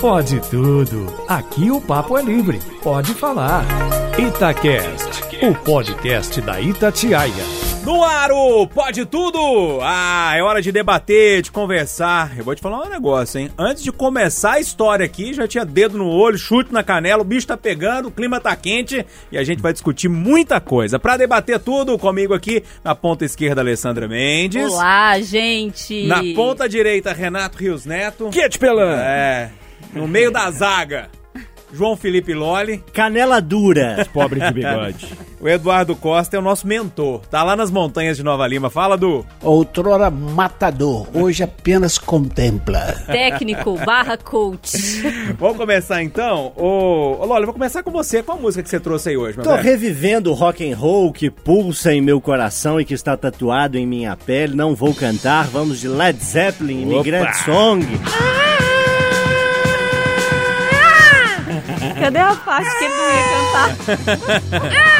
Pode tudo. Aqui o papo é livre. Pode falar. Itacast, o podcast da Itatiaia. No Aro, pode tudo! Ah, é hora de debater, de conversar. Eu vou te falar um negócio, hein? Antes de começar a história aqui, já tinha dedo no olho, chute na canela, o bicho tá pegando, o clima tá quente e a gente vai discutir muita coisa. Pra debater tudo, comigo aqui, na ponta esquerda, Alessandra Mendes. Olá, gente! Na ponta direita, Renato Rios Neto. Kit Pelan. É, no meio da zaga, João Felipe Loli. Canela dura. Pobre de bigode. O Eduardo Costa é o nosso mentor. Tá lá nas montanhas de Nova Lima. Fala, Du. Outrora matador, hoje apenas contempla. Técnico barra coach. Vamos começar então? Ô, ô Loli, vou começar com você. Qual música que você trouxe aí hoje, meu Tô velho? revivendo o rock and roll que pulsa em meu coração e que está tatuado em minha pele. Não vou cantar. Vamos de Led Zeppelin, Imigrante Song. Cadê a parte que ele não ia cantar?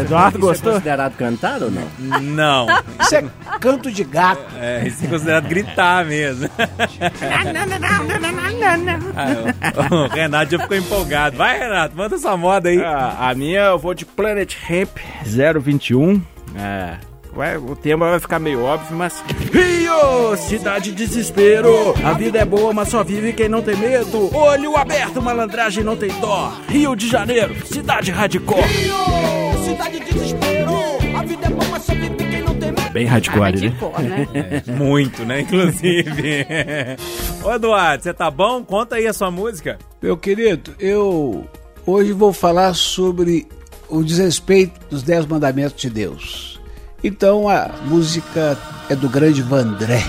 Eduardo gostou? é considerado cantar ou não? Não. Isso é canto de gato. É, isso é considerado gritar mesmo. Ah, o Renato já ficou empolgado. Vai, Renato, manda essa moda aí. Ah, a minha eu vou de Planet Hemp 021. É. Vai, o tema vai ficar meio óbvio, mas. Rio! Cidade de desespero! A vida é boa, mas só vive quem não tem medo! Olho aberto, malandragem não tem dó! Rio de Janeiro, cidade hardcore! Cidade de desespero. A vida é boa, mas só vive quem não tem medo. Bem hardcore, né? Né? Muito, né? Inclusive. Ô, Eduardo, você tá bom? Conta aí a sua música. Meu querido, eu hoje vou falar sobre o desrespeito dos Dez Mandamentos de Deus. Então a música é do grande Vandré.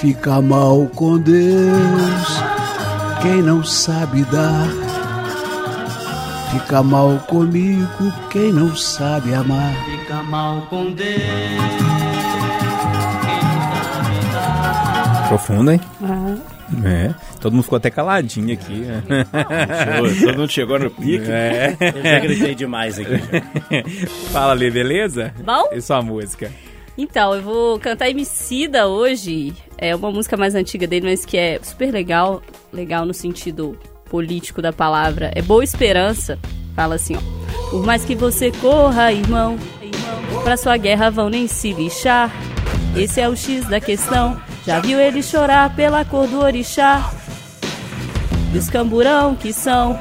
Fica mal com Deus quem não sabe dar. Fica mal comigo quem não sabe amar. Fica mal com Deus. Profundo, hein? Ah, É. Todo mundo ficou até caladinho aqui. Todo mundo chegou no pique. É. Eu já gritei demais aqui. Fala ali, beleza? Bom? E sua música? Então, eu vou cantar Emicida hoje. É uma música mais antiga dele, mas que é super legal. Legal no sentido político da palavra. É Boa Esperança. Fala assim, ó. Por mais que você corra, irmão, irmão, pra sua guerra vão nem se lixar. Esse é o X da questão. Já viu ele chorar pela cor do orixá? E os camburão que são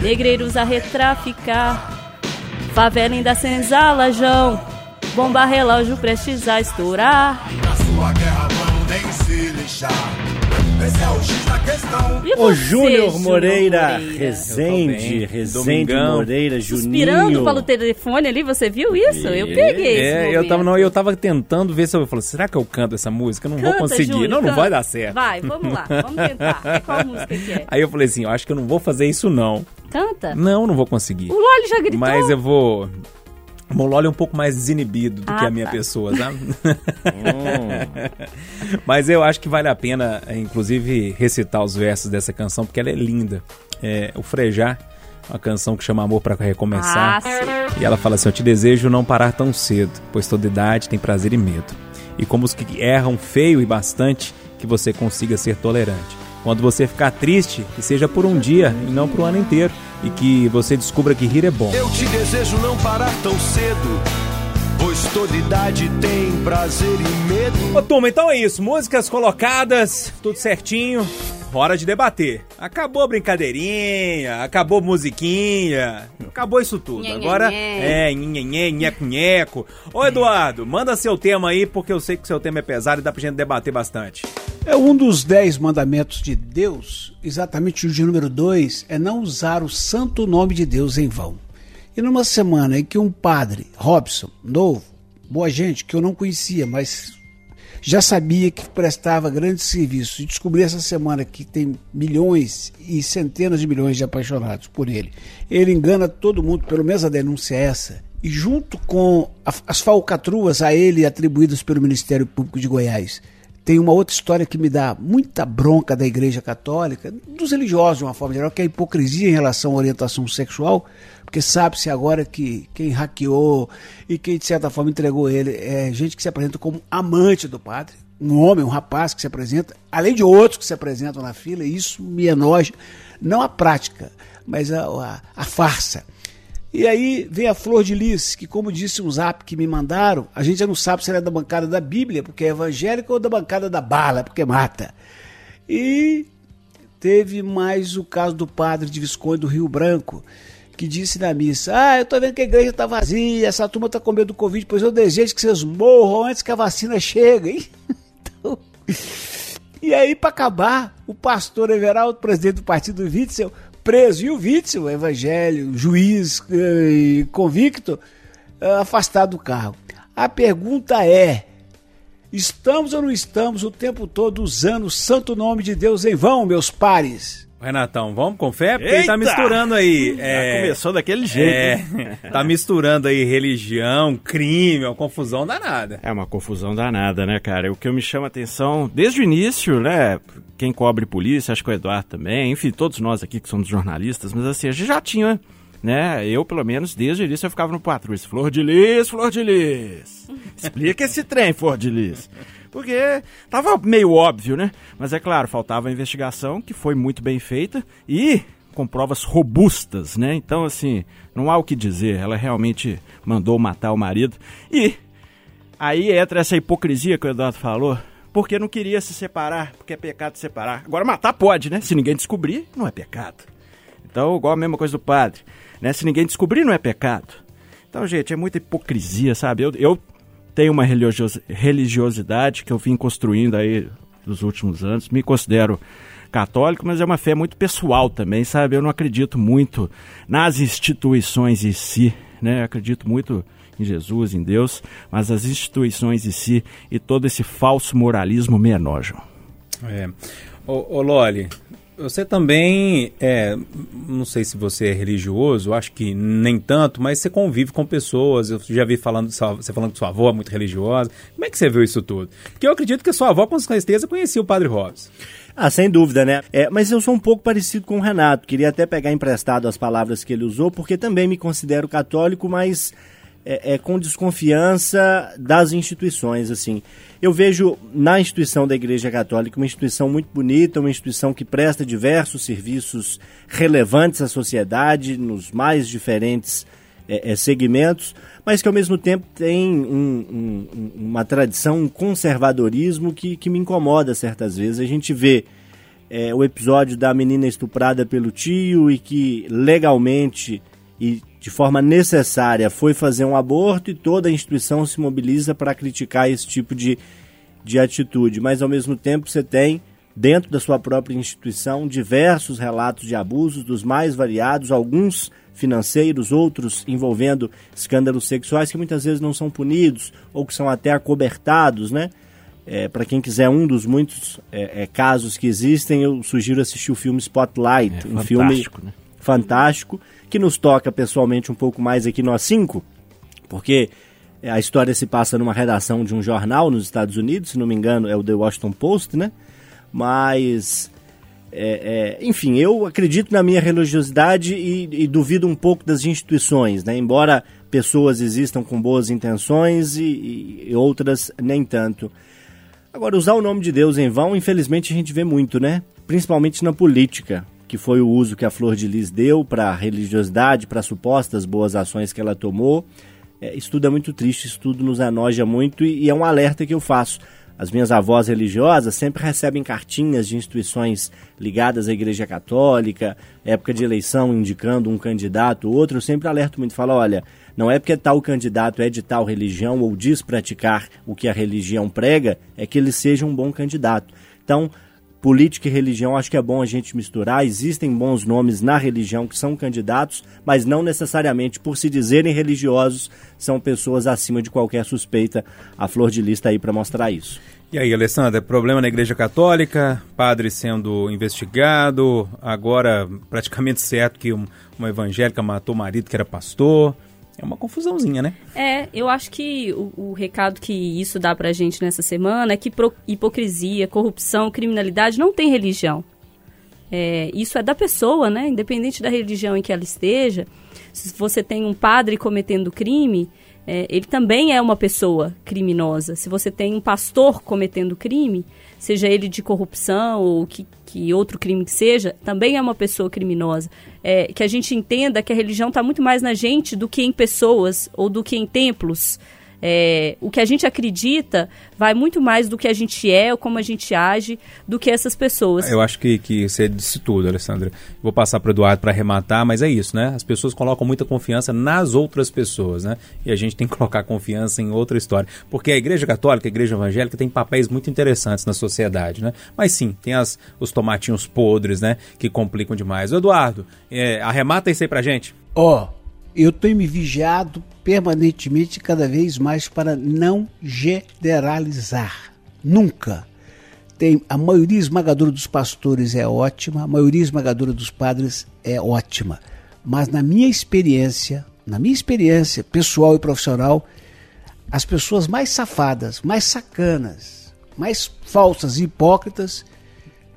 negreiros a retraficar. Favela ainda senzala, João. Bomba relógio prestes a estourar. Na sua guerra nem se lixar. Esse é o X da questão. E Ô você, Júnior Moreira, tô Rezende. Rezende Domingão. Moreira, Suspirando Juninho. pelo telefone ali, você viu isso? Eu peguei esse É, eu tava, não, eu tava tentando ver se eu falei, será que eu canto essa música? Eu não vou Canta, conseguir. Júnior, não, não canta. vai dar certo. Vai, vamos lá, vamos tentar. É qual música que é? Aí eu falei assim, eu acho que eu não vou fazer isso não. Canta. Não, não vou conseguir. O Loli já gritou. Mas eu vou. Mololi é um pouco mais desinibido do Ah, que a minha tá. pessoa, sabe? Mas eu acho que vale a pena, eh, inclusive, recitar os versos dessa canção, porque ela é linda. É, o Frejar, uma canção que chama Amor para Ah, Recomeçar. sim. E ela fala assim: Eu te desejo não parar tão cedo, pois toda idade tem prazer e medo. E como os que erram feio e bastante, que você consiga ser tolerante. Quando você ficar triste, que seja por um dia e não por um ano inteiro. E que você descubra que rir é bom. Eu te desejo não parar tão cedo. Pois toda idade tem prazer e medo. Ô turma, então é isso. Músicas colocadas, tudo certinho. Hora de debater. Acabou a brincadeirinha, acabou a musiquinha, acabou isso tudo. Agora nhe. é nheco, nheco. Ô Eduardo, manda seu tema aí, porque eu sei que seu tema é pesado e dá pra gente debater bastante. É um dos dez mandamentos de Deus, exatamente o de número dois, é não usar o santo nome de Deus em vão. E numa semana em que um padre, Robson, novo, boa gente, que eu não conhecia, mas já sabia que prestava grandes serviços, e descobri essa semana que tem milhões e centenas de milhões de apaixonados por ele. Ele engana todo mundo, pelo menos a denúncia é essa. E junto com as falcatruas a ele atribuídas pelo Ministério Público de Goiás, tem uma outra história que me dá muita bronca da Igreja Católica, dos religiosos de uma forma geral, que é a hipocrisia em relação à orientação sexual, porque sabe-se agora que quem hackeou e quem de certa forma entregou ele é gente que se apresenta como amante do padre, um homem, um rapaz que se apresenta, além de outros que se apresentam na fila, e isso me enoja, não a prática, mas a, a, a farsa. E aí vem a Flor de Lis, que como disse um zap que me mandaram, a gente já não sabe se ela é da bancada da Bíblia, porque é evangélica, ou da bancada da bala, porque mata. E teve mais o caso do padre de Visconde do Rio Branco, que disse na missa: Ah, eu tô vendo que a igreja tá vazia, essa turma tá com medo do Covid, pois eu desejo que vocês morram antes que a vacina chegue. então, e aí, para acabar, o pastor Everaldo, presidente do partido Witzel, preso, e o Witzel, evangelho, juiz e convicto, eh, afastado do cargo. A pergunta é: estamos ou não estamos o tempo todo usando o santo nome de Deus em vão, meus pares? Renatão, vamos com fé? Porque ele tá misturando aí. É, começou daquele jeito. É, tá misturando aí religião, crime, uma confusão danada. É uma confusão danada, né, cara? O que eu me chama a atenção desde o início, né? Quem cobre polícia, acho que o Eduardo também, enfim, todos nós aqui que somos jornalistas, mas assim, a gente já tinha, né? Eu, pelo menos, desde o início eu ficava no patrulho. Flor de Lis, Flor de Lis. Explica esse trem, Flor de Lis. Porque tava meio óbvio, né? Mas é claro, faltava a investigação, que foi muito bem feita e com provas robustas, né? Então, assim, não há o que dizer. Ela realmente mandou matar o marido. E aí entra essa hipocrisia que o Eduardo falou. Porque não queria se separar, porque é pecado se separar. Agora matar pode, né? Se ninguém descobrir, não é pecado. Então, igual a mesma coisa do padre, né? Se ninguém descobrir, não é pecado. Então, gente, é muita hipocrisia, sabe? Eu, eu tenho uma religiosidade que eu vim construindo aí nos últimos anos. Me considero católico, mas é uma fé muito pessoal também, sabe? Eu não acredito muito nas instituições em si, né? Eu acredito muito em Jesus, em Deus, mas as instituições em si e todo esse falso moralismo me enojam. É. Ô, ô Loli, você também, é, não sei se você é religioso, acho que nem tanto, mas você convive com pessoas. Eu já vi falando, você falando que sua avó é muito religiosa. Como é que você viu isso tudo? Porque eu acredito que sua avó, com certeza, conhecia o Padre Robson. Ah, sem dúvida, né? É, mas eu sou um pouco parecido com o Renato. Queria até pegar emprestado as palavras que ele usou, porque também me considero católico, mas é, é, com desconfiança das instituições, assim. Eu vejo na instituição da Igreja Católica uma instituição muito bonita, uma instituição que presta diversos serviços relevantes à sociedade, nos mais diferentes é, é, segmentos, mas que ao mesmo tempo tem um, um, uma tradição, um conservadorismo que, que me incomoda certas vezes. A gente vê é, o episódio da menina estuprada pelo tio e que legalmente e de forma necessária foi fazer um aborto e toda a instituição se mobiliza para criticar esse tipo de, de atitude. Mas ao mesmo tempo você tem, dentro da sua própria instituição, diversos relatos de abusos dos mais variados, alguns financeiros, outros envolvendo escândalos sexuais que muitas vezes não são punidos ou que são até acobertados, né? É, para quem quiser um dos muitos é, é, casos que existem, eu sugiro assistir o filme Spotlight, é, um filme né? fantástico que nos toca pessoalmente um pouco mais aqui nós cinco, porque a história se passa numa redação de um jornal nos Estados Unidos, se não me engano é o The Washington Post, né? Mas, é, é, enfim, eu acredito na minha religiosidade e, e, duvido um pouco das instituições, né? Embora pessoas existam com boas intenções e, e outras nem tanto. Agora, usar o nome de Deus em vão, infelizmente a gente vê muito, né? Principalmente na política que foi o uso que a Flor de Lis deu para a religiosidade, para supostas boas ações que ela tomou. É, isso tudo é muito triste, isso tudo nos enoja muito e, e é um alerta que eu faço. As minhas avós religiosas sempre recebem cartinhas de instituições ligadas à Igreja Católica, época de eleição indicando um candidato ou outro. Eu sempre alerto muito, falo, olha, não é porque tal candidato é de tal religião ou diz praticar o que a religião prega, é que ele seja um bom candidato. Então, política e religião, acho que é bom a gente misturar. Existem bons nomes na religião que são candidatos, mas não necessariamente por se dizerem religiosos são pessoas acima de qualquer suspeita. A flor de lista aí para mostrar isso. E aí, Alessandra, problema na Igreja Católica, padre sendo investigado, agora praticamente certo que uma evangélica matou o marido que era pastor. É uma confusãozinha, né? É, eu acho que o, o recado que isso dá pra gente nessa semana é que pro- hipocrisia, corrupção, criminalidade não tem religião. É, isso é da pessoa, né? Independente da religião em que ela esteja. Se você tem um padre cometendo crime, é, ele também é uma pessoa criminosa. Se você tem um pastor cometendo crime, seja ele de corrupção ou que, que outro crime que seja, também é uma pessoa criminosa. É, que a gente entenda que a religião está muito mais na gente do que em pessoas ou do que em templos. É, o que a gente acredita vai muito mais do que a gente é ou como a gente age do que essas pessoas. Eu acho que, que você disse tudo, Alessandra. Vou passar para o Eduardo para arrematar, mas é isso, né? As pessoas colocam muita confiança nas outras pessoas, né? E a gente tem que colocar confiança em outra história. Porque a Igreja Católica, a Igreja Evangélica tem papéis muito interessantes na sociedade, né? Mas sim, tem as, os tomatinhos podres, né? Que complicam demais. Eduardo, é, arremata isso aí pra gente. Ó, eu tenho me vigiado permanentemente cada vez mais para não generalizar. Nunca. Tem, a maioria esmagadora dos pastores é ótima, a maioria esmagadora dos padres é ótima. Mas na minha experiência, na minha experiência pessoal e profissional, as pessoas mais safadas, mais sacanas, mais falsas e hipócritas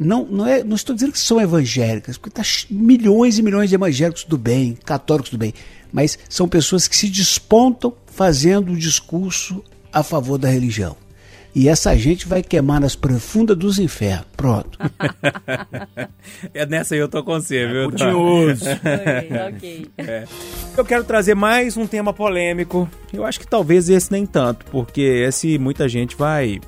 não, não, é, não estou dizendo que são evangélicas, porque tá milhões e milhões de evangélicos do bem, católicos do bem, mas são pessoas que se despontam fazendo o discurso a favor da religião. E essa gente vai queimar nas profundas dos infernos. Pronto. É nessa aí eu tô com você, viu? Eduardo? Tinhoso. ok, ok. Eu quero trazer mais um tema polêmico. Eu acho que talvez esse nem tanto, porque esse muita gente vai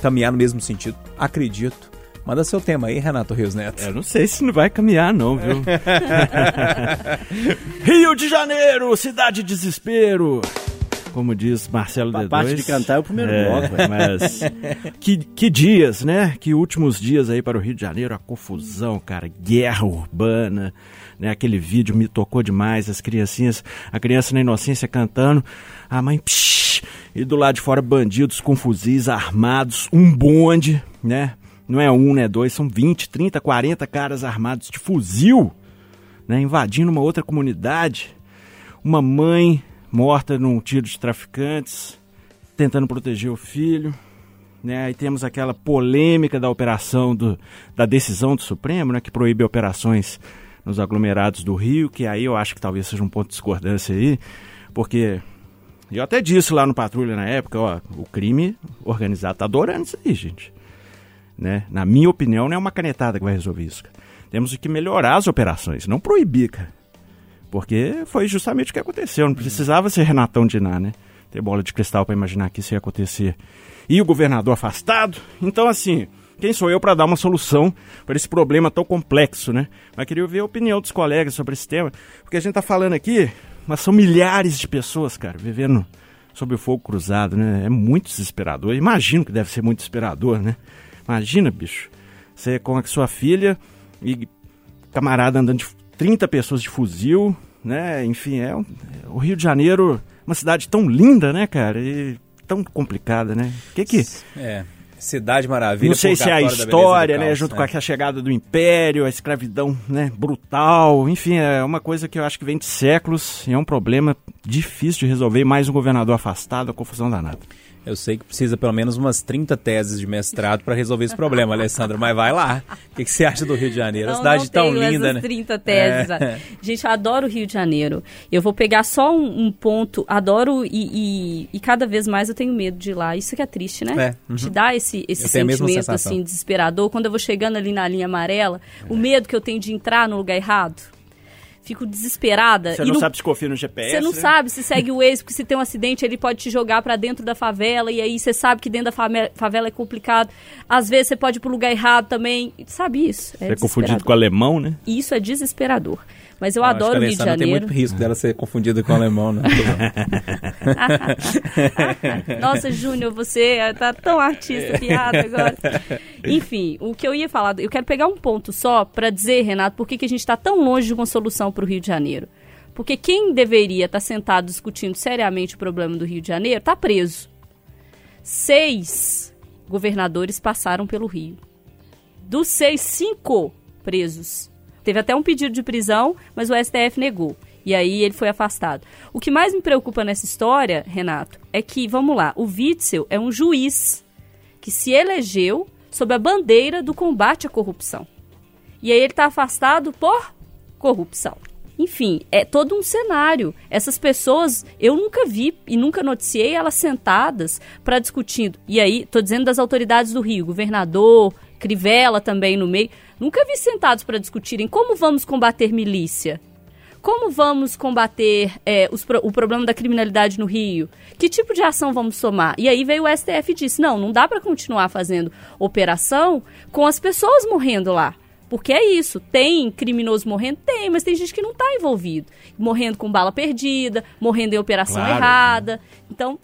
caminhar no mesmo sentido. Acredito. Manda seu tema aí, Renato Rios Neto. Eu não sei se não vai caminhar, não, viu? Rio de Janeiro, cidade de desespero. Como diz Marcelo A D2. parte de cantar é o primeiro É, bloco, velho. Mas que, que dias, né? Que últimos dias aí para o Rio de Janeiro, a confusão, cara, guerra urbana, né? Aquele vídeo me tocou demais, as criancinhas, a criança na inocência cantando, a mãe, psh, e do lado de fora bandidos com fuzis armados, um bonde, né? Não é um, não é dois, são 20, 30, 40 caras armados de fuzil, né? Invadindo uma outra comunidade. Uma mãe morta num tiro de traficantes, tentando proteger o filho. Né? Aí temos aquela polêmica da operação do, da decisão do Supremo, né? que proíbe operações nos aglomerados do Rio, que aí eu acho que talvez seja um ponto de discordância aí, porque eu até disse lá no Patrulha na época, ó, o crime organizado tá adorando isso aí, gente. Né? Na minha opinião, não é uma canetada que vai resolver isso. Temos que melhorar as operações, não proibir, cara. Porque foi justamente o que aconteceu. Não precisava ser Renatão Diná, né? Ter bola de cristal para imaginar que isso ia acontecer. E o governador afastado. Então, assim, quem sou eu para dar uma solução para esse problema tão complexo, né? Mas queria ouvir a opinião dos colegas sobre esse tema. Porque a gente tá falando aqui, mas são milhares de pessoas, cara, vivendo sob o fogo cruzado, né? É muito desesperador. Imagino que deve ser muito desesperador, né? Imagina, bicho. Você com a sua filha e camarada andando de 30 pessoas de fuzil, né? Enfim, é um- o Rio de Janeiro, uma cidade tão linda, né, cara? E tão complicada, né? Que que É. Cidade Maravilha. não sei se é a história, né, caos. junto É. com a chegada do Império, a escravidão, né, brutal, enfim, é uma coisa que eu acho que vem de séculos e é um problema difícil de resolver, mais um governador afastado, a confusão danada. Eu sei que precisa pelo menos umas 30 teses de mestrado para resolver esse problema, Alessandra, mas vai lá. O que, que você acha do Rio de Janeiro? a Não, cidade não tão linda, essas né? 30 teses. É. Gente, eu adoro o Rio de Janeiro. Eu vou pegar só um, um ponto. Adoro e, e, e cada vez mais eu tenho medo de ir lá. Isso que é triste, né? É, uhum. Te dá esse, esse a sentimento assim desesperador. Quando eu vou chegando ali na linha amarela, o medo que eu tenho de entrar no lugar errado. Fico desesperada. Você E não no- sabe se confia no GPS, Você não né? sabe se segue o ex, porque se tem um acidente, ele pode te jogar pra dentro da favela, e aí você sabe que dentro da favela é complicado. Às vezes você pode ir pro lugar errado também. Sabe isso? Você é confundido com o alemão, né? Isso é desesperador. Mas eu que adoro o Rio de Alessandra tem Janeiro. muito risco dela ser confundida com o alemão, né? Nossa, Júnior, você tá tão artista, piada agora. Enfim, o que eu ia falar, eu quero pegar um ponto só pra dizer, Renato, por que, que a gente tá tão longe de uma solução pro Rio de Janeiro. Porque quem deveria estar sentado discutindo seriamente o problema do Rio de Janeiro tá preso. Seis governadores passaram pelo Rio. Dos seis, cinco presos. Teve até um pedido de prisão, mas o STF negou. E aí ele foi afastado. O que mais me preocupa nessa história, Renato, é que, vamos lá, o Witzel é um juiz que se elegeu sob a bandeira do combate à corrupção. E aí ele está afastado por corrupção. Enfim, é todo um cenário. Essas pessoas, eu nunca vi e nunca noticiei elas sentadas para discutindo. E aí, tô dizendo das autoridades do Rio, governador, Crivella também no meio. Nunca vi sentados para discutirem como vamos combater milícia. Como vamos combater é, os, o problema da criminalidade no Rio? Que tipo de ação vamos tomar? E aí veio o STF e disse: não, não dá para continuar fazendo operação com as pessoas morrendo lá. Porque é isso, tem criminoso morrendo? Tem, mas tem gente que não está envolvido. Morrendo com bala perdida, morrendo em operação claro. errada. Então,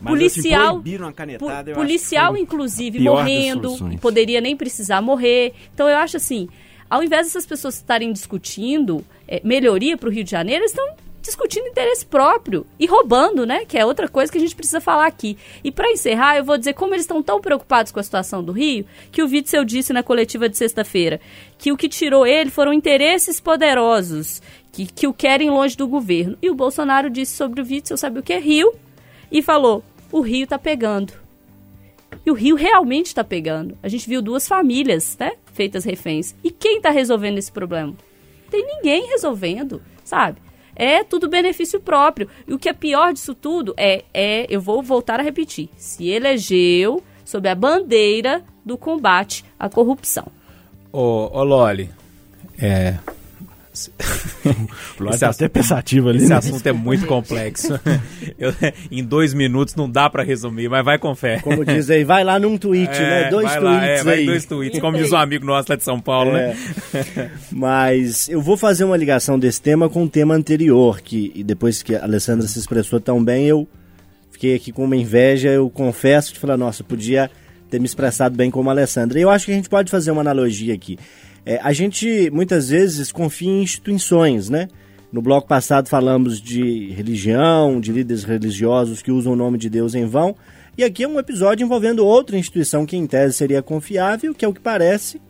mas policial, canetada, policial inclusive morrendo, poderia nem precisar morrer. Então eu acho assim, ao invés dessas pessoas estarem discutindo é, melhoria para o Rio de Janeiro, eles estão discutindo interesse próprio e roubando, né? Que é outra coisa que a gente precisa falar aqui. E para encerrar, eu vou dizer como eles estão tão preocupados com a situação do Rio, que o Witzel disse na coletiva de sexta-feira que o que tirou ele foram interesses poderosos que, que o querem longe do governo. E o Bolsonaro disse sobre o Witzel, sabe o que é Rio? E falou: o Rio tá pegando. E o Rio realmente está pegando. A gente viu duas famílias, né? Feitas reféns. E quem está resolvendo esse problema? Tem ninguém resolvendo, sabe? é tudo benefício próprio. E o que é pior disso tudo é, é eu vou voltar a repetir, se elegeu sob a bandeira do combate à corrupção. Ô, ô Loli, é, esse tá até pensativo ali. Esse né? assunto é muito complexo. Eu, em dois minutos não dá para resumir, mas vai com fé. Como diz aí, vai lá num tweet, é, né? Dois tweets lá, é, aí. dois tweets, como diz um amigo nosso lá de São Paulo, né? é. né? Mas eu vou fazer uma ligação desse tema com o tema anterior, que depois que a Alessandra se expressou tão bem, eu fiquei aqui com uma inveja, eu confesso de falar, nossa, podia ter me expressado bem como a Alessandra. E eu acho que a gente pode fazer uma analogia aqui. É, a gente muitas vezes confia em instituições, né? No bloco passado falamos de religião, de líderes religiosos que usam o nome de Deus em vão. E aqui é um episódio envolvendo outra instituição que, em tese, seria confiável, que, é o que parece,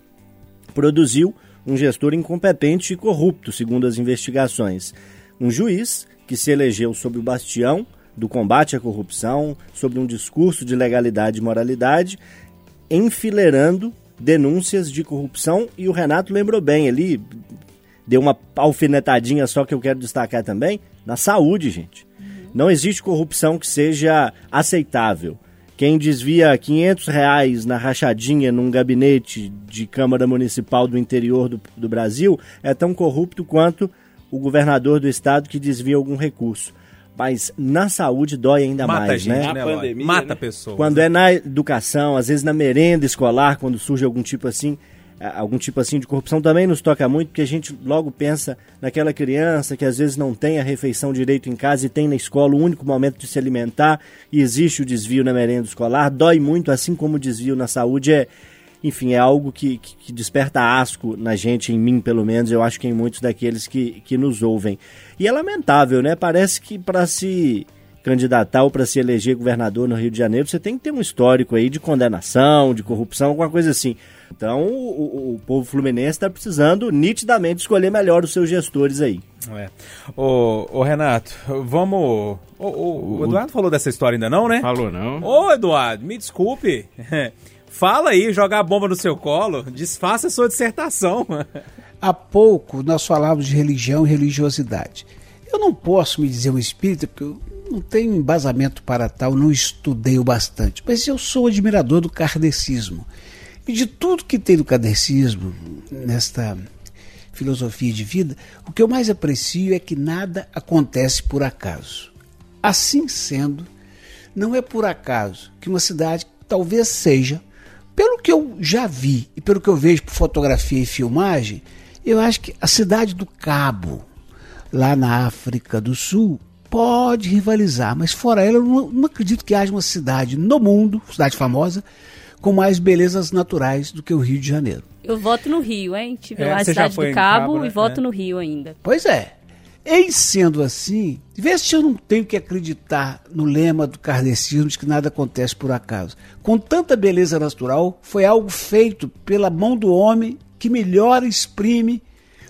produziu um gestor incompetente e corrupto, segundo as investigações. Um juiz que se elegeu sob o bastião do combate à corrupção, sobre um discurso de legalidade e moralidade, enfileirando denúncias de corrupção e o Renato lembrou bem ali, deu uma alfinetadinha só que eu quero destacar também, na saúde, gente. Não existe corrupção que seja aceitável. Quem desvia 500 reais na rachadinha num gabinete de Câmara Municipal do interior do, do Brasil é tão corrupto quanto o governador do estado que desvia algum recurso. Mas na saúde dói ainda Mata mais, gente, né? né? Pandemia, Mata né? pessoas. Quando é na educação, às vezes na merenda escolar, quando surge algum tipo assim, algum tipo assim de corrupção também nos toca muito, porque a gente logo pensa naquela criança que às vezes não tem a refeição direito em casa e tem na escola o único momento de se alimentar e existe o desvio na merenda escolar, dói muito, assim como o desvio na saúde é, enfim, é algo que, que, que, desperta asco na gente, em mim pelo menos, eu acho que em muitos daqueles que, que nos ouvem. E é lamentável, né? Parece que para se candidatar ou para se eleger governador no Rio de Janeiro, você tem que ter um histórico aí de condenação, de corrupção, alguma coisa assim. Então, o, o povo fluminense está precisando nitidamente escolher melhor os seus gestores aí. É. Ô, ô Renato, vamos. O, o, o Eduardo falou dessa história ainda não, né? Falou não. Ô, Eduardo, me desculpe. Fala aí, jogar a bomba no seu colo, desfaça a sua dissertação. Há pouco nós falávamos de religião e religiosidade. Eu não posso me dizer um espírita, porque eu não tenho embasamento para tal, não estudei o bastante, mas eu sou admirador do kardecismo. E de tudo que tem do kardecismo, nesta filosofia de vida, o que eu mais aprecio é que nada acontece por acaso. Assim sendo, não é por acaso que uma cidade talvez seja pelo que eu já vi e pelo que eu vejo por fotografia e filmagem, eu acho que a cidade do Cabo, lá na África do Sul, pode rivalizar, mas fora ela, eu não, não acredito que haja uma cidade no mundo, cidade famosa, com mais belezas naturais do que o Rio de Janeiro. Eu voto no Rio, hein? Tive é, lá a cidade do Cabo, Cabo né? e voto é. no Rio ainda. Pois é. Em sendo assim, vê se eu não tenho que acreditar no lema do kardecismo de que nada acontece por acaso. Com tanta beleza natural, foi algo feito pela mão do homem que melhor exprime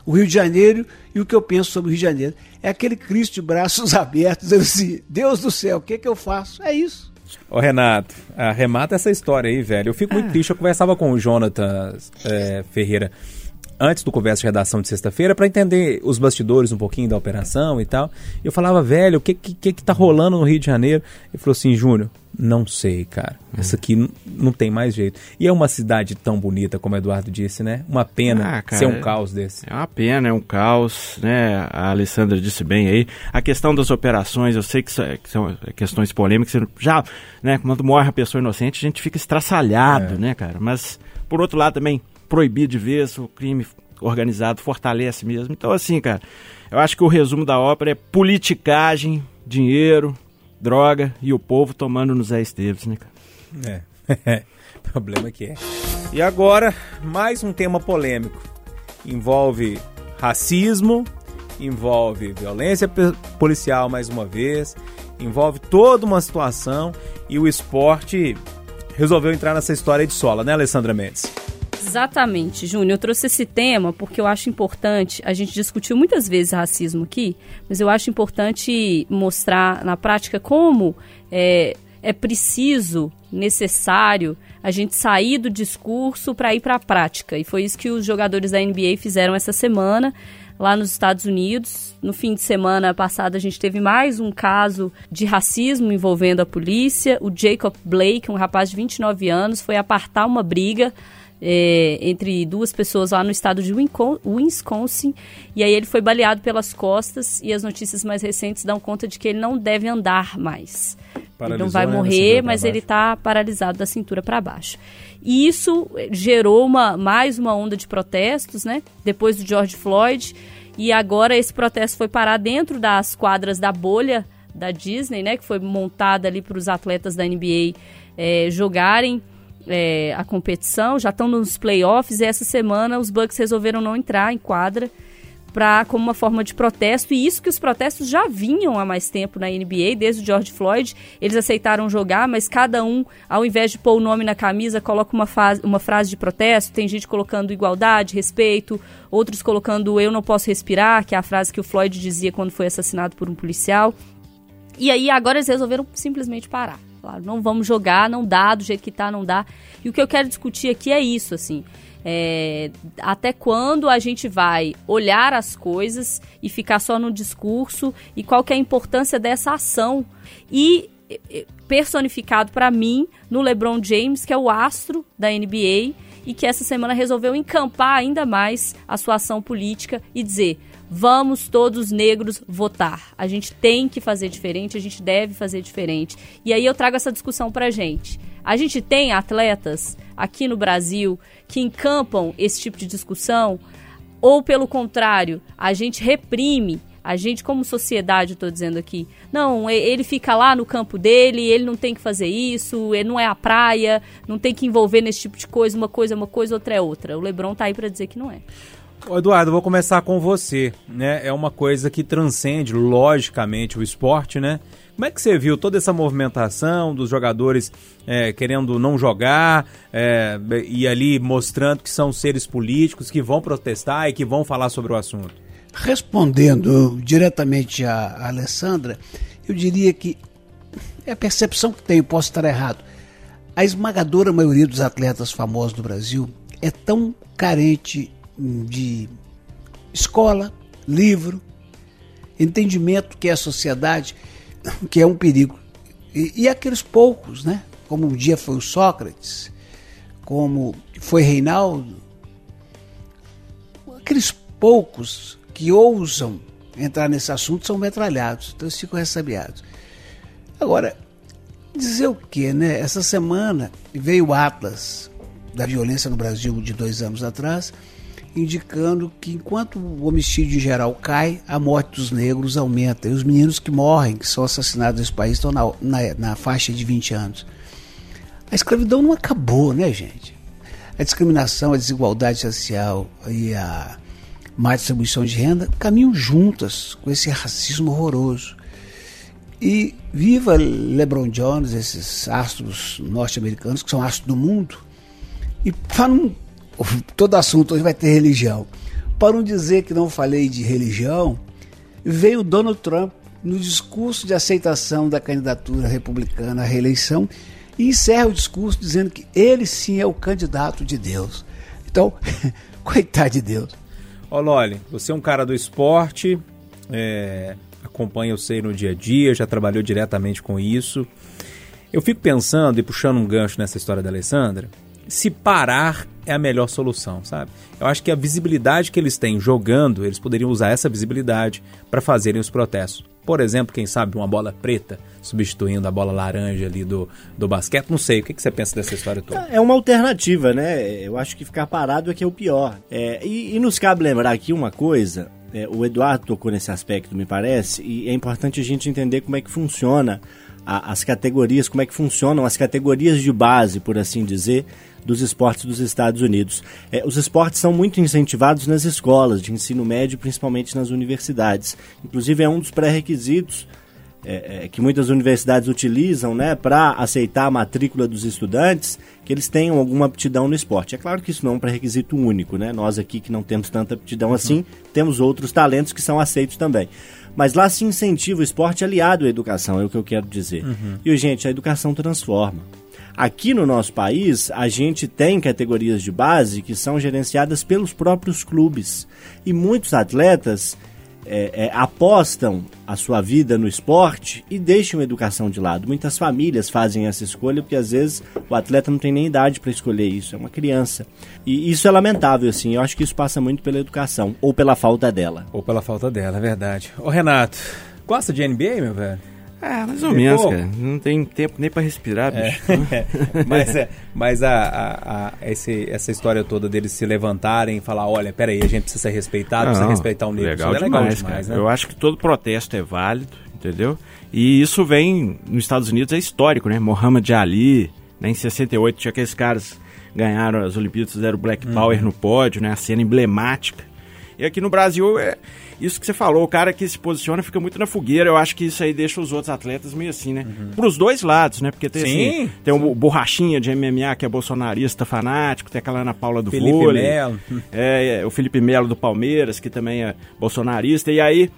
o Rio de Janeiro e o que eu penso sobre o Rio de Janeiro. É aquele Cristo de braços abertos, dizendo assim: Deus do céu, o que, é que eu faço? É isso. Ô Renato, arremata essa história aí, velho. Eu fico muito triste. Eu conversava com o Jonathan é, Ferreira antes do conversa de redação de sexta-feira para entender os bastidores um pouquinho da operação e tal. Eu falava, velho, o que que, que tá rolando no Rio de Janeiro? Ele falou assim, Júnior, não sei, cara. Essa aqui não tem mais jeito. E é uma cidade tão bonita, como o Eduardo disse, né? Uma pena Ah, cara, ser um é- caos desse. É uma pena, é um caos, né? A Alessandra disse bem aí. A questão das operações, eu sei que, é- que são questões polêmicas. Já, né? Quando morre a pessoa inocente, a gente fica estraçalhado, É. né, cara? Mas, por outro lado, também proibir de vez o crime organizado fortalece mesmo. Então, assim, cara, eu acho que o resumo da ópera é politicagem, dinheiro, droga e o povo tomando nos Zé Esteves, né, cara? É. Problema que é. E agora, mais um tema polêmico. Envolve racismo, envolve violência policial mais uma vez, envolve toda uma situação e o esporte resolveu entrar nessa história de sola, né, Alessandra Mendes? Exatamente, Júnior. Eu trouxe esse tema porque eu acho importante. A gente discutiu muitas vezes racismo aqui, mas eu acho importante mostrar na prática como é, é preciso, necessário, a gente sair do discurso para ir para a prática. E foi isso que os jogadores da NBA fizeram essa semana lá nos Estados Unidos. No fim de semana passado, a gente teve mais um caso de racismo envolvendo a polícia. O Jacob Blake, um rapaz de 29 anos, foi apartar uma briga é, entre duas pessoas lá no estado de Wisconsin. E aí ele foi baleado pelas costas e as notícias mais recentes dão conta de que ele não deve andar mais. ele não Paralisou, vai né, morrer, pra mas ele está paralisado da cintura para baixo. E isso eh, gerou uma, mais uma onda de protestos, né? Depois do George Floyd. E agora esse protesto foi parar dentro das quadras da bolha da Disney, né? Que foi montada ali para os atletas da NBA eh, jogarem é, a competição, já estão nos playoffs e essa semana os Bucks resolveram não entrar em quadra pra, como uma forma de protesto, e isso que os protestos já vinham há mais tempo na NBA, desde o George Floyd, eles aceitaram jogar, mas cada um, ao invés de pôr o nome na camisa, coloca uma, fase, uma frase de protesto, tem gente colocando igualdade, respeito, outros colocando eu não posso respirar, que é a frase que o Floyd dizia quando foi assassinado por um policial. E aí agora eles resolveram simplesmente parar. Claro, não vamos jogar, não dá, do jeito que tá, não dá. E o que eu quero discutir aqui é isso, assim. é, até quando a gente vai olhar as coisas e ficar só no discurso e qual que é a importância dessa ação. E personificado para mim no LeBron James, que é o astro da NBA e que essa semana resolveu encampar ainda mais a sua ação política e dizer: vamos todos negros votar. A gente tem que fazer diferente, a gente deve fazer diferente. E aí eu trago essa discussão pra gente. A gente tem atletas aqui no Brasil que encampam esse tipo de discussão ou pelo contrário, a gente reprime a gente, como sociedade, estou dizendo aqui, não, ele fica lá no campo dele, ele não tem que fazer isso, ele não é a praia, não tem que envolver nesse tipo de coisa, uma coisa é uma coisa, outra é outra. O Lebron tá aí para dizer que não é. Eduardo, vou começar com você, né? É uma coisa que transcende, logicamente, o esporte, né? Como é que você viu toda essa movimentação dos jogadores é, querendo não jogar é, e ali mostrando que são seres políticos que vão protestar e que vão falar sobre o assunto? Respondendo diretamente a Alessandra, eu diria que é a percepção que tenho, posso estar errado. A esmagadora maioria dos atletas famosos do Brasil é tão carente de escola, livro, entendimento que é a sociedade, que é um perigo. E, e aqueles poucos, né? Como um dia foi o Sócrates, como foi Reinaldo, aqueles poucos que ousam entrar nesse assunto são metralhados, então eles ficam ressabiados. Agora, dizer o que, né? Essa semana veio o Atlas da violência no Brasil de dois anos atrás, indicando que enquanto o homicídio em geral cai, a morte dos negros aumenta. E os meninos que morrem, que são assassinados nesse país, estão na, na, na faixa de 20 anos. A escravidão não acabou, né, gente? A discriminação, a desigualdade social e a má distribuição de renda caminham juntas com esse racismo horroroso. E viva LeBron Jones, esses astros norte-americanos, que são astros do mundo, e para. Todo assunto hoje vai ter religião. para não dizer que não falei de religião, veio Donald Trump no discurso de aceitação da candidatura republicana à reeleição e encerra o discurso dizendo que ele sim é o candidato de Deus. Então, coitado de Deus. Loli, você é um cara do esporte, é, acompanha eu sei no dia a dia, já trabalhou diretamente com isso. Eu fico pensando e puxando um gancho nessa história da Alessandra, se parar é a melhor solução, sabe? Eu acho que a visibilidade que eles têm jogando, eles poderiam usar essa visibilidade para fazerem os protestos. Por exemplo, quem sabe uma bola preta substituindo a bola laranja ali do, do basquete. Não sei, o que, que você pensa dessa história toda? É uma alternativa, né? Eu acho que ficar parado é que é o pior. É, e, e nos cabe lembrar aqui uma coisa, é, o Eduardo tocou nesse aspecto, me parece, e é importante a gente entender como é que funciona a, as categorias, como é que funcionam as categorias de base, por assim dizer, dos esportes dos Estados Unidos. É, os esportes são muito incentivados nas escolas de ensino médio, principalmente nas universidades. Inclusive, é um dos pré-requisitos é, é, que muitas universidades utilizam né, para aceitar a matrícula dos estudantes, que eles tenham alguma aptidão no esporte. É claro que isso não é um pré-requisito único, né? Nós aqui que não temos tanta aptidão uhum. assim, temos outros talentos que são aceitos também. Mas lá se incentiva o esporte aliado à educação, é o que eu quero dizer. Uhum. E, gente, a educação transforma. Aqui no nosso país, a gente tem categorias de base que são gerenciadas pelos próprios clubes. E muitos atletas é, é, apostam a sua vida no esporte e deixam a educação de lado. Muitas famílias fazem essa escolha porque às vezes o atleta não tem nem idade para escolher isso, é uma criança. E isso é lamentável, assim. Eu acho que isso passa muito pela educação ou pela falta dela. Ou pela falta dela, é verdade. Ô Renato, gosta de NBA, meu velho? É, mais ou menos, cara. Não tem tempo nem para respirar, é. bicho. É. mas é, mas a, a, a, esse, essa história toda deles se levantarem e falar, olha, peraí, a gente precisa ser respeitado, não, precisa respeitar o nível. Legal, é legal demais, demais né? Eu acho que todo protesto é válido, entendeu? E isso vem, nos Estados Unidos, é histórico, né? Muhammad Ali, né, em 68, tinha aqueles caras ganharam as Olimpíadas, fizeram Black Power uhum. no pódio, né? A cena emblemática. E aqui no Brasil é isso que você falou, o cara que se posiciona fica muito na fogueira. Eu acho que isso aí deixa os outros atletas meio assim, né? Uhum. Pros dois lados, né? Porque tem, Sim. Assim, tem o Borrachinha de MMA, que é bolsonarista fanático, tem aquela Ana Paula do Felipe vôlei. Melo. É, é, o Felipe Melo do Palmeiras, que também é bolsonarista. E aí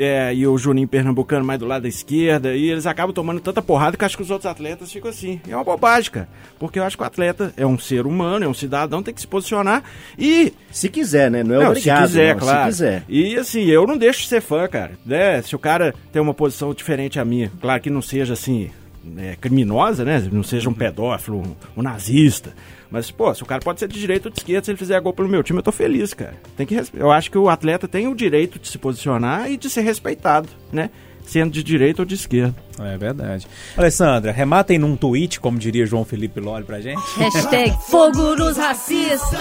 é, e o Juninho Pernambucano mais do lado da esquerda, e eles acabam tomando tanta porrada que acho que os outros atletas ficam assim. É uma bobagem, cara. Porque eu acho que o atleta é um ser humano, é um cidadão, tem que se posicionar e. Se quiser, né? Não é não, obrigado. Se quiser, não, claro. Se quiser. E assim, eu não deixo de ser fã, cara. Né? Se o cara tem uma posição diferente à minha, claro que não seja assim, é, criminosa, né? Não seja um pedófilo, um, um nazista. Mas, pô, se o cara pode ser de direita ou de esquerda, se ele fizer gol pelo meu time, eu tô feliz, cara. Tem que, eu acho que o atleta tem o direito de se posicionar e de ser respeitado, né? Sendo de direita ou de esquerda. É verdade. Alessandra, rematem num tweet, como diria João Felipe Loli pra gente. Hashtag Fogo nos Racistas.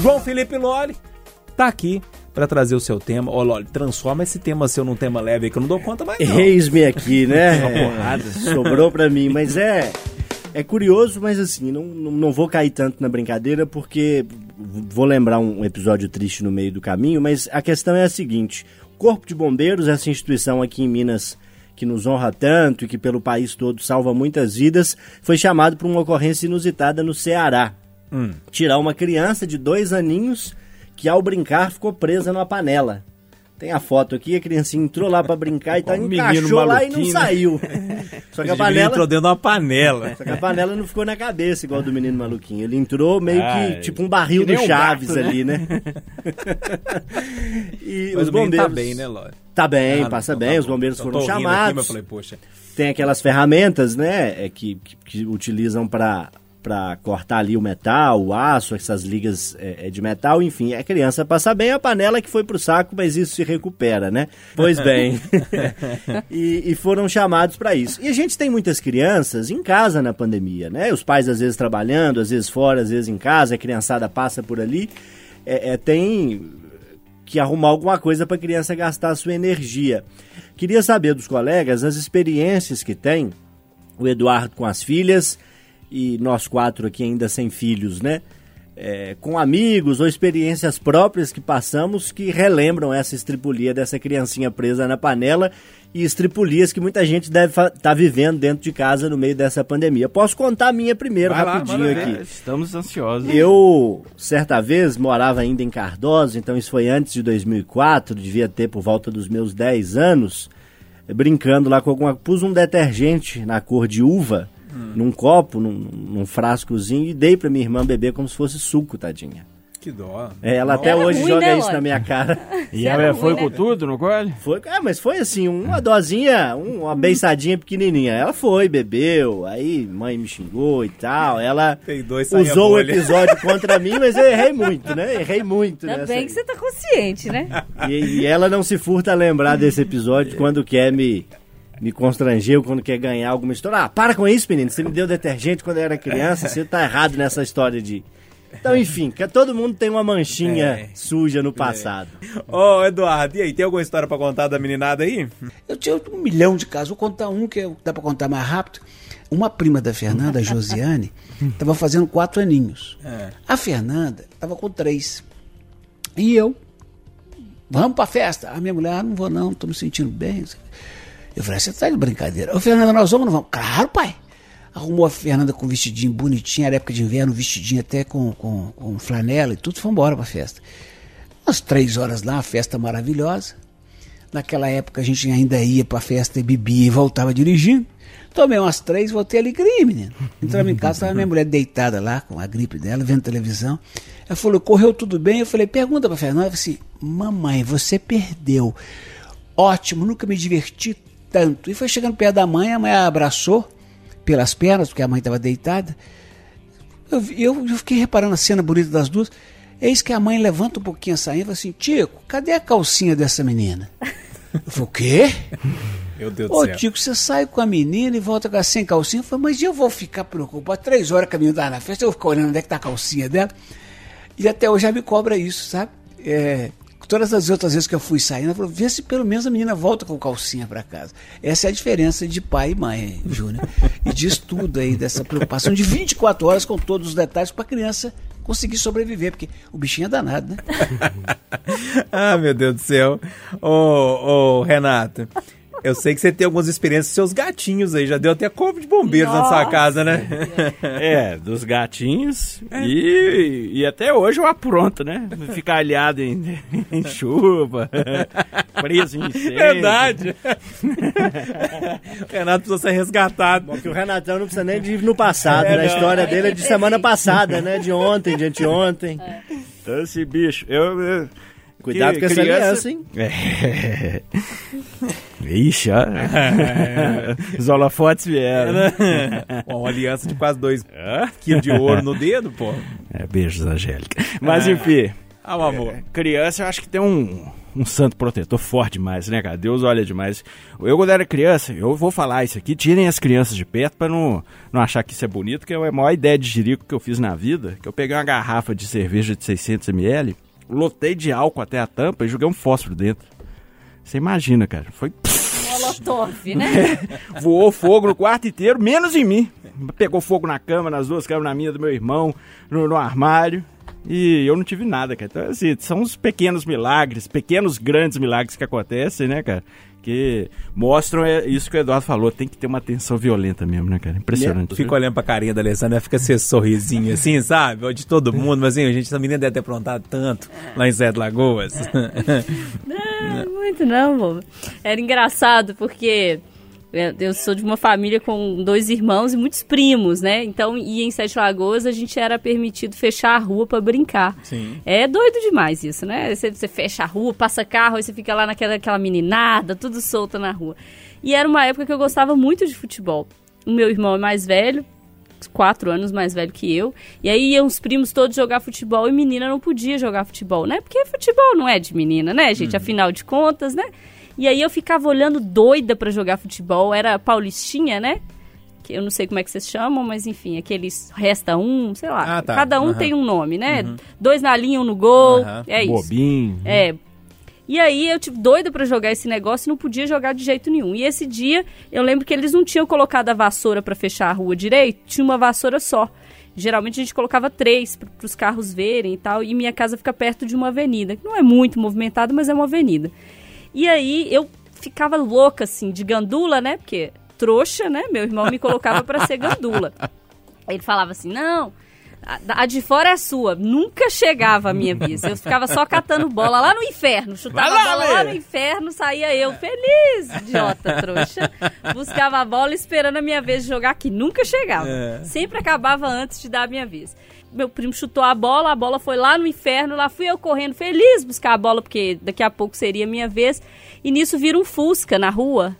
João Felipe Loli tá aqui para trazer o seu tema. Ô, Loli, transforma esse tema seu num tema leve aí, que eu não dou conta mais. Eis-me aqui, né? É, sobrou pra mim, mas é... É curioso, mas assim, não, não vou cair tanto na brincadeira porque vou lembrar um episódio triste no meio do caminho, mas a questão é a seguinte: o Corpo de Bombeiros, essa instituição aqui em Minas que nos honra tanto e que pelo país todo salva muitas vidas, foi chamado para uma ocorrência inusitada no Ceará. Hum. Tirar uma criança de dois aninhos que ao brincar ficou presa numa panela. Tem a foto aqui, a criancinha entrou lá para brincar e tá, um encaixou lá e não saiu. Só que a panela... entrou dentro de uma panela. Só que a panela não ficou na cabeça, igual do menino maluquinho. Ele entrou meio Ai, que tipo um barril do Chaves um gato, né? ali, né? e Mas os bombeiros... tá bem, né, Lói? Tá bem, ah, passa bem, tá os bombeiros foram chamados. Aqui, falei, Tem aquelas ferramentas, né, é, que, que, que utilizam para para cortar ali o metal, o aço, essas ligas é, é, de metal, enfim, a criança passa bem, a panela que foi pro saco, mas isso se recupera, né? Pois bem, e, e, foram chamados para isso. E a gente tem muitas crianças em casa na pandemia, né? Os pais às vezes trabalhando, às vezes fora, às vezes em casa, a criançada passa por ali, é, é tem que arrumar alguma coisa para a criança gastar a sua energia. Queria saber dos colegas as experiências que tem o Eduardo com as filhas, e nós quatro aqui ainda sem filhos, né? é, com amigos ou experiências próprias que passamos que relembram essa estripulia dessa criancinha presa na panela e estripulias que muita gente deve estar tá vivendo dentro de casa no meio dessa pandemia. Posso contar a minha primeiro, Vai lá, rapidinho ver. aqui. Estamos ansiosos. Eu, certa vez, morava ainda em Cardoso, então isso foi antes de 2004, devia ter por volta dos meus 10 anos, brincando lá com alguma... Pus um detergente na cor de uva, num copo, num, num frascozinho, e dei pra minha irmã beber como se fosse suco, tadinha. Que dó. É, ela até Era hoje ruim, joga né, isso Lorde? na minha cara. E ela ruim, foi né? com tudo no gole? Foi, é, mas foi assim, uma dosinha, um- uma beiçadinha pequenininha. Ela foi, bebeu, aí mãe me xingou e tal. Ela usou o episódio contra mim, mas eu errei muito, né? Errei muito Ainda nessa bem aí. que você tá consciente, né? E, e ela não se furta a lembrar desse episódio quando quer me, me constranger ou quando quer ganhar alguma história. Ah, para com isso, menino. Você me deu detergente quando eu era criança. Você tá errado nessa história de. Então, enfim, que todo mundo tem uma manchinha É. suja no passado. Ô, Eduardo, e aí, tem alguma história pra contar da meninada aí? Eu tinha um milhão de casos. Vou contar um que dá pra contar mais rápido. Uma prima da Fernanda, a Josiane, estava fazendo quatro aninhos. A Fernanda estava com três. E eu, vamos pra festa. A minha mulher, ah, não vou não, tô me sentindo bem. Eu falei, você tá de brincadeira. Ô, Fernanda, nós vamos ou não vamos? Claro, pai. Arrumou a Fernanda com um vestidinho bonitinho, era época de inverno, vestidinho até com, com, com flanela e tudo, foi embora pra festa. Umas três horas lá, festa maravilhosa. Naquela época a gente ainda ia pra festa e bebia e voltava dirigindo. Tomei umas três, voltei alegria, menino. Entramos em casa, estava minha mulher deitada lá, com a gripe dela, vendo televisão. Ela falou, correu tudo bem? Eu falei, pergunta pra Fernanda. Eu falei assim, mamãe, você perdeu. Ótimo, nunca me diverti tanto. E foi chegando perto da mãe, a mãe a abraçou pelas pernas, porque a mãe estava deitada. Eu, eu, eu fiquei reparando a cena bonita das duas. Eis que a mãe levanta um pouquinho a sainha e fala assim: Tico, cadê a calcinha dessa menina? Eu falei: O quê? Meu Deus Ô, do céu. Tico, você sai com a menina e volta com a sem calcinha? Eu falei: Mas eu vou ficar preocupado. Três horas que a menina tá na festa, eu vou ficar olhando onde é que tá a calcinha dela. E até hoje ela me cobra isso, sabe? É, todas as outras vezes que eu fui saindo, ela falou: Vê se pelo menos a menina volta com calcinha para casa. Essa é a diferença de pai e mãe, Júnior. E diz tudo aí dessa preocupação de 24 horas com todos os detalhes para a criança conseguir sobreviver, porque o bichinho é danado, né? Ah, meu Deus do céu. Ô, ô, Renato, eu sei que você tem algumas experiências com seus gatinhos aí. Já deu até corpo de bombeiros na sua Nossa. casa, né? É, dos gatinhos. E, e até hoje eu apronto, né? Ficar alhado em, em chuva, preso em incêndio. Verdade. o Renato precisa ser resgatado. Porque o Renatão não precisa nem de ir no passado, né? A história dele é de semana passada, né? De ontem, de anteontem. Então, esse bicho, eu... eu Cuidado que com essa aliança, hein? É. Ixi, ó. Os holofotes vieram. Uma aliança de quase dois quilos de ouro no dedo, pô. É, beijos, Angélica. Mas, enfim, Ah, amor. criança eu acho que tem um, um santo protetor forte demais, né, cara? Deus olha demais. Eu, quando era criança, eu vou falar isso aqui, tirem as crianças de perto pra não, não achar que isso é bonito, que é a maior ideia de jirico que eu fiz na vida, que eu peguei uma garrafa de cerveja de 600ml, lotei de álcool até a tampa e joguei um fósforo dentro. Você imagina, cara, foi... Molotov, né? Voou fogo no quarto inteiro, menos em mim. Pegou fogo na cama, nas duas camas, na minha do meu irmão, no, no armário. E eu não tive nada, cara. Então, assim, são os pequenos milagres, pequenos grandes milagres que acontecem, né, cara? Que mostram é, isso que o Eduardo falou. Tem que ter uma atenção violenta mesmo, né, cara? Impressionante. Fica olhando pra carinha da Alessandra, fica esse sorrisinho assim, sabe? De todo mundo, mas assim, a gente, essa menina deve ter aprontado tanto lá em Sete Lagoas. Não, muito não, bobo. Era engraçado porque eu eu sou de uma família com dois irmãos e muitos primos, né? Então, e em Sete Lagoas a gente era permitido fechar a rua pra brincar. Sim. É doido demais isso, né? Você, você fecha a rua, passa carro, aí você fica lá naquela aquela meninada, tudo solta na rua. E era uma época que eu gostava muito de futebol. O meu irmão é mais velho, quatro anos mais velho que eu. E aí iam os primos todos jogar futebol e menina não podia jogar futebol, né? Porque futebol não é de menina, né, gente? Afinal de contas, né? E aí eu ficava olhando doida pra jogar futebol. Era paulistinha, né? Que eu não sei como é que vocês chamam, mas enfim, aqueles resta um, sei lá. Ah, tá. Cada um Aham. tem um nome, né? Dois na linha, um no gol. Aham. É isso. Bobinho. É. E aí eu, tipo, doida pra jogar esse negócio e não podia jogar de jeito nenhum. E esse dia, eu lembro que eles não tinham colocado a vassoura pra fechar a rua direito, tinha uma vassoura só. Geralmente a gente colocava três para os carros verem e tal. E minha casa fica perto de uma avenida, que não é muito movimentada, mas é uma avenida. E aí eu ficava louca, assim, de gandula, né? Porque trouxa, né? Meu irmão me colocava para ser gandula. Ele falava assim: não, a, de fora é sua. Nunca chegava a minha vez. Eu ficava só catando bola lá no inferno. Chutava lá, a bola lá no inferno, saía eu feliz, idiota trouxa. Buscava a bola esperando a minha vez de jogar, que nunca chegava. É. Sempre acabava antes de dar a minha vez. Meu primo chutou a bola, a bola foi lá no inferno, lá fui eu correndo feliz buscar a bola, porque daqui a pouco seria minha vez. E nisso vira um Fusca na rua.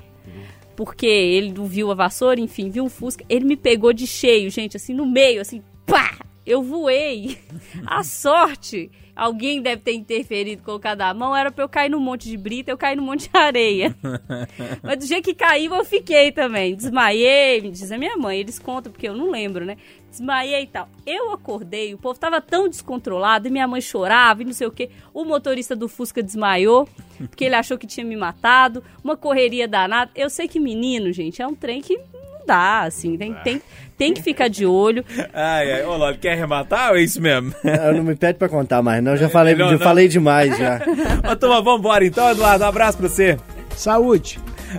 Porque ele não viu a vassoura, enfim, viu um Fusca. Ele me pegou de cheio, gente, assim, no meio, assim, pá! Eu voei. A sorte, alguém deve ter interferido, colocado a mão, era pra eu cair num monte de brita, eu caí num monte de areia. Mas do jeito que caiu, eu fiquei também. Desmaiei, me diz a minha mãe, eles contam, porque eu não lembro, né? Desmaiei e tal. Eu acordei, o povo tava tão descontrolado, e minha mãe chorava e não sei o quê. O motorista do Fusca desmaiou, porque ele achou que tinha me matado. Uma correria danada. Eu sei que menino, gente, é um trem que dá, assim. Tem, tem, tem que ficar de olho. Ai, ai. Ô, Lopes, quer arrematar ou é isso mesmo? Eu não me pede pra contar mais, não. Já falei, Não, já não. falei demais já. Ô, turma, vambora então, Eduardo. Um abraço pra você. Saúde.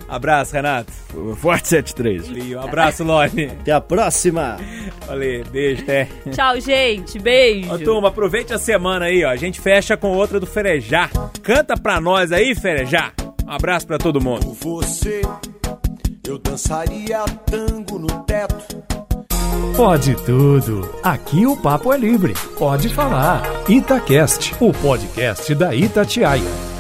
Abraço, Renato. Forte 73. E um abraço, Lone. Até a próxima. Valeu, beijo, até. Tchau, gente. Beijo. Ô, turma, aproveite a semana aí, ó. A gente fecha com outra do Ferejá. Canta pra nós aí, Ferejá. Um abraço pra todo mundo. Você, eu dançaria tango no teto. Pode tudo. Aqui o papo é livre. Pode falar. Itacast, o podcast da Itatiaia.